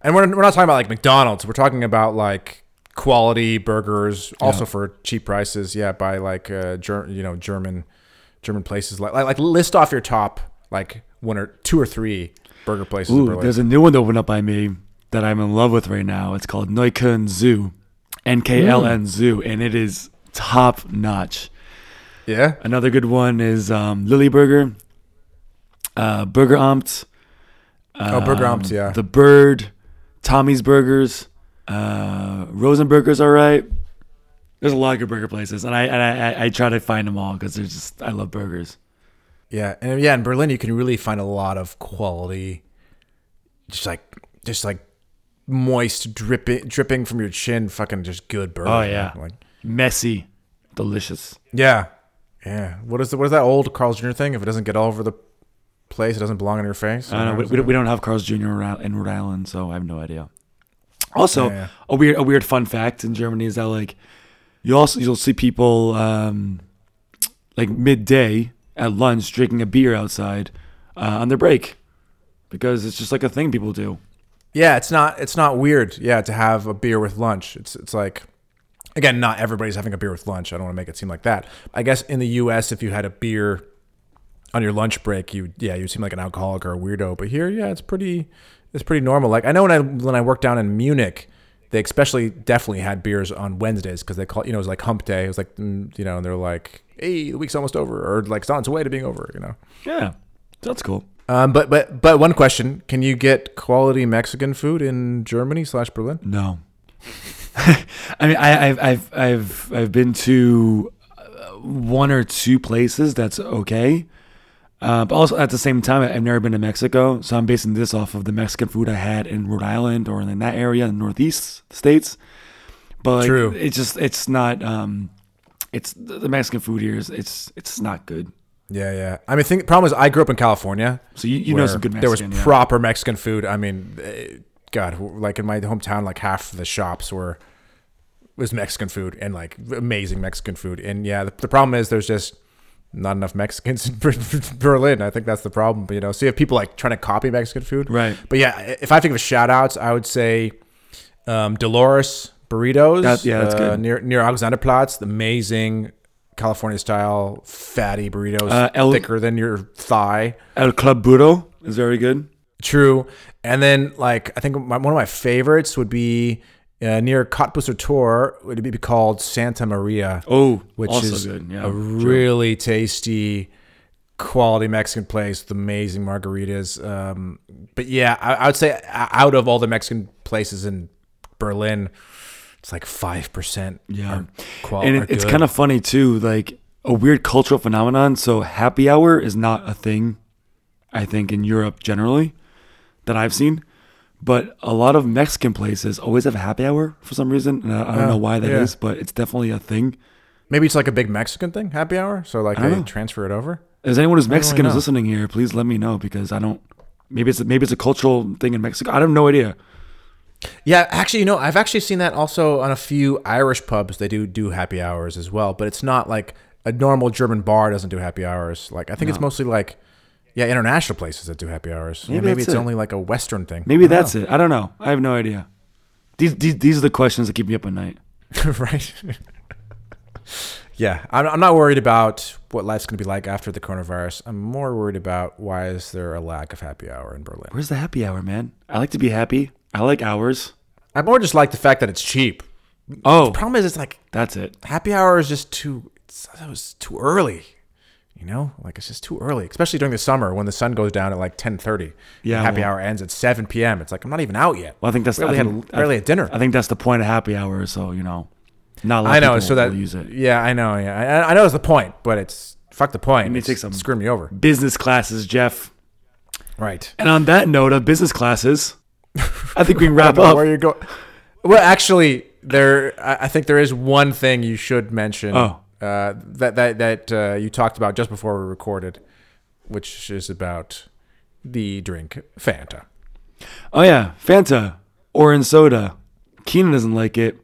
A: And we're, we're not talking about like McDonald's. We're talking about like quality burgers, also for cheap prices. Yeah, by like uh, ger- you know German German places. Like, like like list off your top like one or two or three burger places.
B: Ooh,
A: Berlin.
B: there's a new one that opened up by me that I'm in love with right now. It's called Neukölln Zoo, NKLN Zoo, and it is top notch.
A: yeah.
B: Another good one is um, Lily Burger, uh, Burger Amt.
A: Oh, Burger
B: um,
A: Amt, yeah.
B: The Bird, Tommy's Burgers, uh, Rosenburger's all right. There's a lot of good burger places, and I and I, I, try to find them all because there's just I love burgers.
A: Yeah, and yeah, in Berlin you can really find a lot of quality, just like just like moist dripping dripping from your chin, fucking just good burgers.
B: Oh yeah,
A: like
B: messy, delicious.
A: yeah, yeah. What is the what is that old Carl's Jr. thing? If it doesn't get all over the place, it doesn't belong on your face.
B: I don't know. We, we, don't, we don't have Carl's Jr. in Rhode- in Rhode Island, so I have no idea. Also,
A: Yeah, yeah.
B: a weird a weird fun fact in Germany is that like you also you'll see people um, like midday at lunch drinking a beer outside uh, on their break because it's just like a thing people do.
A: Yeah, it's not it's not weird. Yeah, to have a beer with lunch. It's it's like again, not everybody's having a beer with lunch. I don't want to make it seem like that. I guess in the U.S., if you had a beer on your lunch break, you yeah, you seem like an alcoholic or a weirdo. But here, yeah, it's pretty it's pretty normal. Like I know when I when I worked down in Munich, they especially definitely had beers on Wednesdays because they call you know it was like Hump Day. It was like mm, you know, and they're like, hey, the week's almost over, or like it's on its way to being over. You know.
B: Yeah, that's cool.
A: Um, but but but one question: Can you get quality Mexican food in Germany slash Berlin?
B: No. [laughs] I mean, I, I've, I've, I've, I've been to uh, one or two places that's okay. Uh, but also at the same time, I've never been to Mexico, so I'm basing this off of the Mexican food I had in Rhode Island or in that area in the Northeast states. But
A: True.
B: it's just it's not. Um, it's the Mexican food here is it's it's not good.
A: Yeah, yeah. I mean, think problem is I grew up in California.
B: So you, you know some good
A: There was
B: yeah.
A: proper Mexican food. I mean, eh, God, like in my hometown, like half the shops were was Mexican food and like amazing Mexican food. And yeah, the, the problem is there's just not enough Mexicans in Berlin. I think that's the problem. But, you know, so you have people like trying to copy Mexican food.
B: Right.
A: But yeah, if I think of shout outs, I would say um, Dolores Burritos.
B: That- yeah, that's
A: uh,
B: good.
A: Near, near Alexanderplatz, the amazing California style fatty burritos,
B: Uh, El-
A: thicker than your thigh.
B: El Club Burro is very good.
A: True. And then, like, I think my, one of my favorites would be uh, near Kottbusser Tor, it would be called Santa Maria,
B: Oh,
A: which is
B: good. Yeah,
A: a really tasty, quality Mexican place with amazing margaritas. Um, but yeah, I, I would say out of all the Mexican places in Berlin, it's like 5%.
B: Yeah.
A: Are quality.
B: and it, it's kind of funny too, like a weird cultural phenomenon. So happy hour is not a thing, I think, in Europe generally that I've seen. But a lot of Mexican places always have a happy hour for some reason. And I, I don't
A: Oh,
B: know why that is,
A: yeah.
B: but it's definitely a thing.
A: Maybe it's like a big Mexican thing, happy hour. So, like, they
B: know.
A: transfer it over.
B: Is anyone who's
A: don't really
B: Mexican who's listening here, please let me know because I don't. Maybe it's maybe it's a cultural thing in Mexico. I have no idea.
A: Yeah, actually, you know, I've actually seen that also on a few Irish pubs. They do do happy hours as well, but it's not like a normal German bar doesn't do happy hours. Like I think it's mostly like yeah, international places that do happy hours. Yeah,
B: Maybe
A: Maybe, it's
B: it.
A: only like a Western thing.
B: Maybe that's it. I don't know. I have no idea. These these these are the questions that keep me up at night. [laughs]
A: right. yeah, I'm, I'm not worried about what life's going to be like after the coronavirus. I'm more worried about why is there a lack of happy hour in Berlin.
B: Where's the happy hour, man? I like to be happy. I like hours.
A: I more just like the fact that it's cheap.
B: Oh,
A: Problem is, it's like
B: that's it.
A: happy hour is just too it's, that was too early you know like it's just too early especially during the summer when the sun goes down at like 10.30
B: Yeah,
A: happy
B: well-
A: hour ends at 7 p.m it's like i'm not even out yet
B: Well, I think that's
A: barely,
B: I
A: had, barely
B: I,
A: had dinner
B: I think that's the point of happy hour. So you know, not
A: i know so that
B: use it.
A: yeah i know yeah I, I know it's the point but it's fuck the point
B: me
A: it's
B: take some-
A: screwing me over
B: Business classes, Jeff.
A: right
B: And on that note of business classes, I think we can [laughs] wrap up.
A: where you go well actually there I, I think there is one thing you should mention
B: Oh.
A: Uh, that that that uh, you talked about just before we recorded which is about the drink fanta
B: Oh yeah, Fanta, orange soda. Kenan doesn't like it.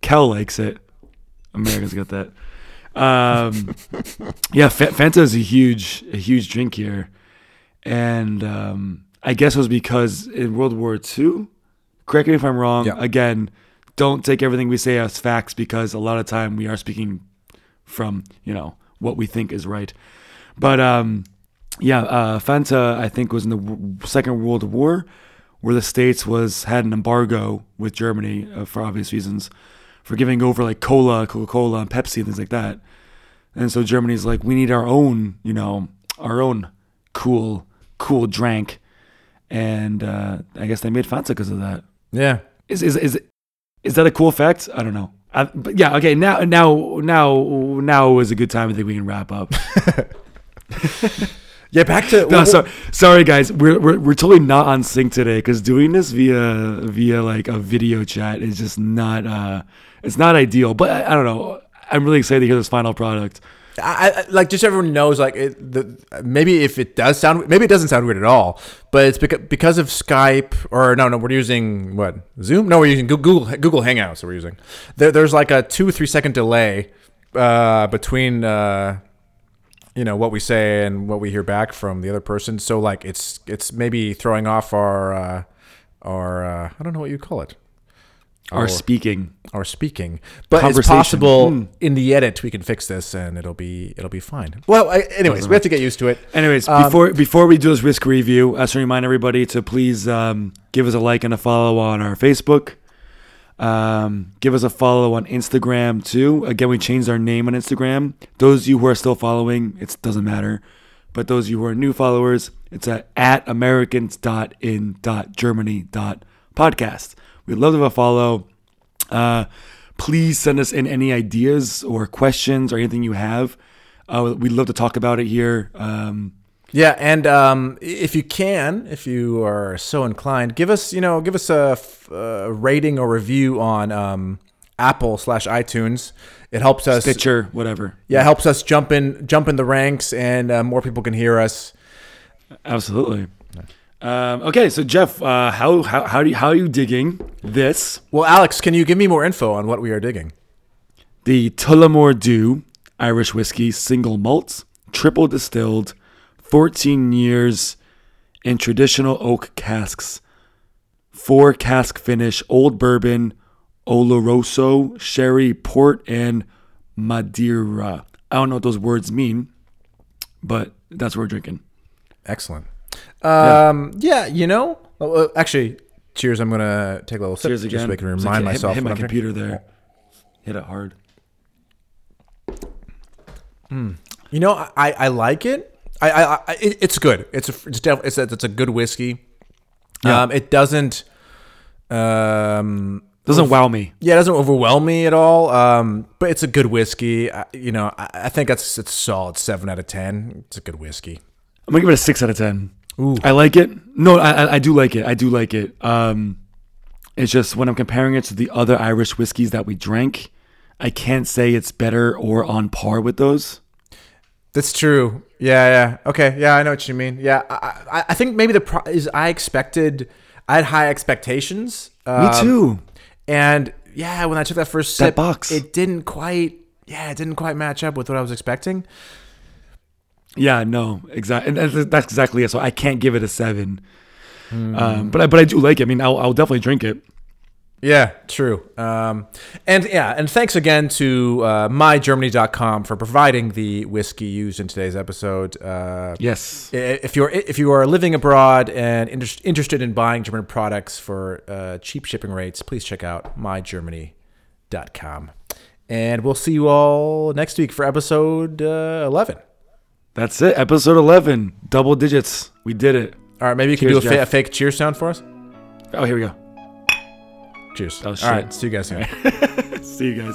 B: Kel likes it. Americans got that. Um, [laughs] yeah, Fa- Fanta is a huge, a huge drink here, and um, I guess it was because in World War II. Correct me if I'm wrong.
A: Yeah.
B: Again, don't take everything we say as facts because a lot of time we are speaking from you know what we think is right. But um, yeah, uh, Fanta I think was in the w- Second World War, where the states was had an embargo with Germany uh, for obvious reasons, for giving over like cola, Coca Cola, and Pepsi and things like that. And so Germany's like, we need our own, you know, our own cool, cool drink. And uh, I guess they made Fanta because of that.
A: yeah
B: Is is is is that a cool fact? I don't know. I, but yeah, okay. Now, now, now, now is a good time. I think we can wrap up. [laughs]
A: Yeah, back to
B: No, so, sorry guys, we're, we're we're totally not on sync today because doing this via via like a video chat is just not uh it's not ideal. But I, I don't know. I'm really excited to hear this final product.
A: I, I, like just everyone knows like it, the, maybe if it does sound maybe it doesn't sound weird at all, but it's because because of Skype or no no we're using what Zoom no we're using Google Google Hangouts we're using. There, there's like a two three second delay uh, between uh, you know what we say and what we hear back from the other person. So like it's it's maybe throwing off our uh, our uh, I don't know what you call it
B: Our
A: Our-
B: speaking.
A: our speaking, but it's possible
B: Hmm.
A: in the edit we can fix this and it'll be it'll be fine. Well, I, anyways, we have to get used to it.
B: Anyways,
A: Um,
B: before before we do this risk review, I just want to remind everybody to please um, give us a like and a follow on our Facebook. Um, give us a follow on Instagram too. Again, we changed our name on Instagram. Those of you who are still following, it doesn't matter. But those of you who are new followers, it's at, at americans.in.germany.podcast. We'd love to have a follow. Uh, please send us in any ideas or questions or anything you have. Uh, we'd love to talk about it here. Um,
A: Yeah, and um, if you can, if you are so inclined, give us you know give us a, rating or review on um, Apple slash iTunes. It helps us.
B: Stitcher, whatever.
A: Yeah, it helps us jump in jump in the ranks, and uh, more people can hear us.
B: Absolutely. Um, okay, so Jeff, uh, how how how do you, how are you digging this?
A: Well, Alex, can you give me more info on what we are digging?
B: The Tullamore Dew Irish whiskey single malt, triple distilled, 14 years in traditional oak casks, four cask finish, old bourbon, Oloroso, sherry, port, and Madeira. I don't know what those words mean, but that's what we're drinking.
A: Excellent. Um, yeah. you know, uh, actually, cheers. I'm gonna take a little sip
B: Cheers
A: just so I can remind
B: like,
A: myself.
B: Hit, my
A: I'm drinking.
B: computer there. Hit it hard.
A: You know, I, I like it. I, I, I it, it's good. It's a it's def, it's a, it's a good whiskey.
B: Yeah.
A: Um, it doesn't um
B: Doesn't wow me.
A: yeah, it doesn't overwhelm me at all. Um, but it's a good whiskey. I, you know, I, I think that's it's solid seven out of ten. It's a good whiskey.
B: I'm gonna give it a six out of ten.
A: Ooh.
B: I like it. No, I, I- do like it. I do like it. Um, it's just when I'm comparing it to the other Irish whiskeys that we drank, I can't say it's better or on par with those.
A: That's true. Yeah, yeah. Okay, yeah, I know what you mean. Yeah, I, I, I think maybe the pro- is I expected, I had high expectations.
B: Me
A: um,
B: too.
A: And yeah, when I took that first
B: That
A: sip,
B: box.
A: it didn't quite. Yeah, it didn't quite match up with what I was expecting.
B: Yeah, no, exactly. That's, that's exactly it. So I can't give it a seven. Um, but I, but I do like it. I mean, I'll, I'll definitely drink it.
A: Yeah, true. Um, and yeah, and thanks again to uh, mygermany.com for providing the whiskey used in today's episode. Uh,
B: Yes.
A: if you're if you are living abroad and inter- interested in buying German products for uh, cheap shipping rates, please check out mygermany.com. And we'll see you all next week for episode uh, 11.
B: That's it. Episode 11. Double digits. We did it.
A: All right, maybe you can do a, fa- a fake cheer sound for us.
B: Oh, here we go.
A: Cheers.
B: Oh,
A: all right, see you guys soon. [laughs]
B: See you guys.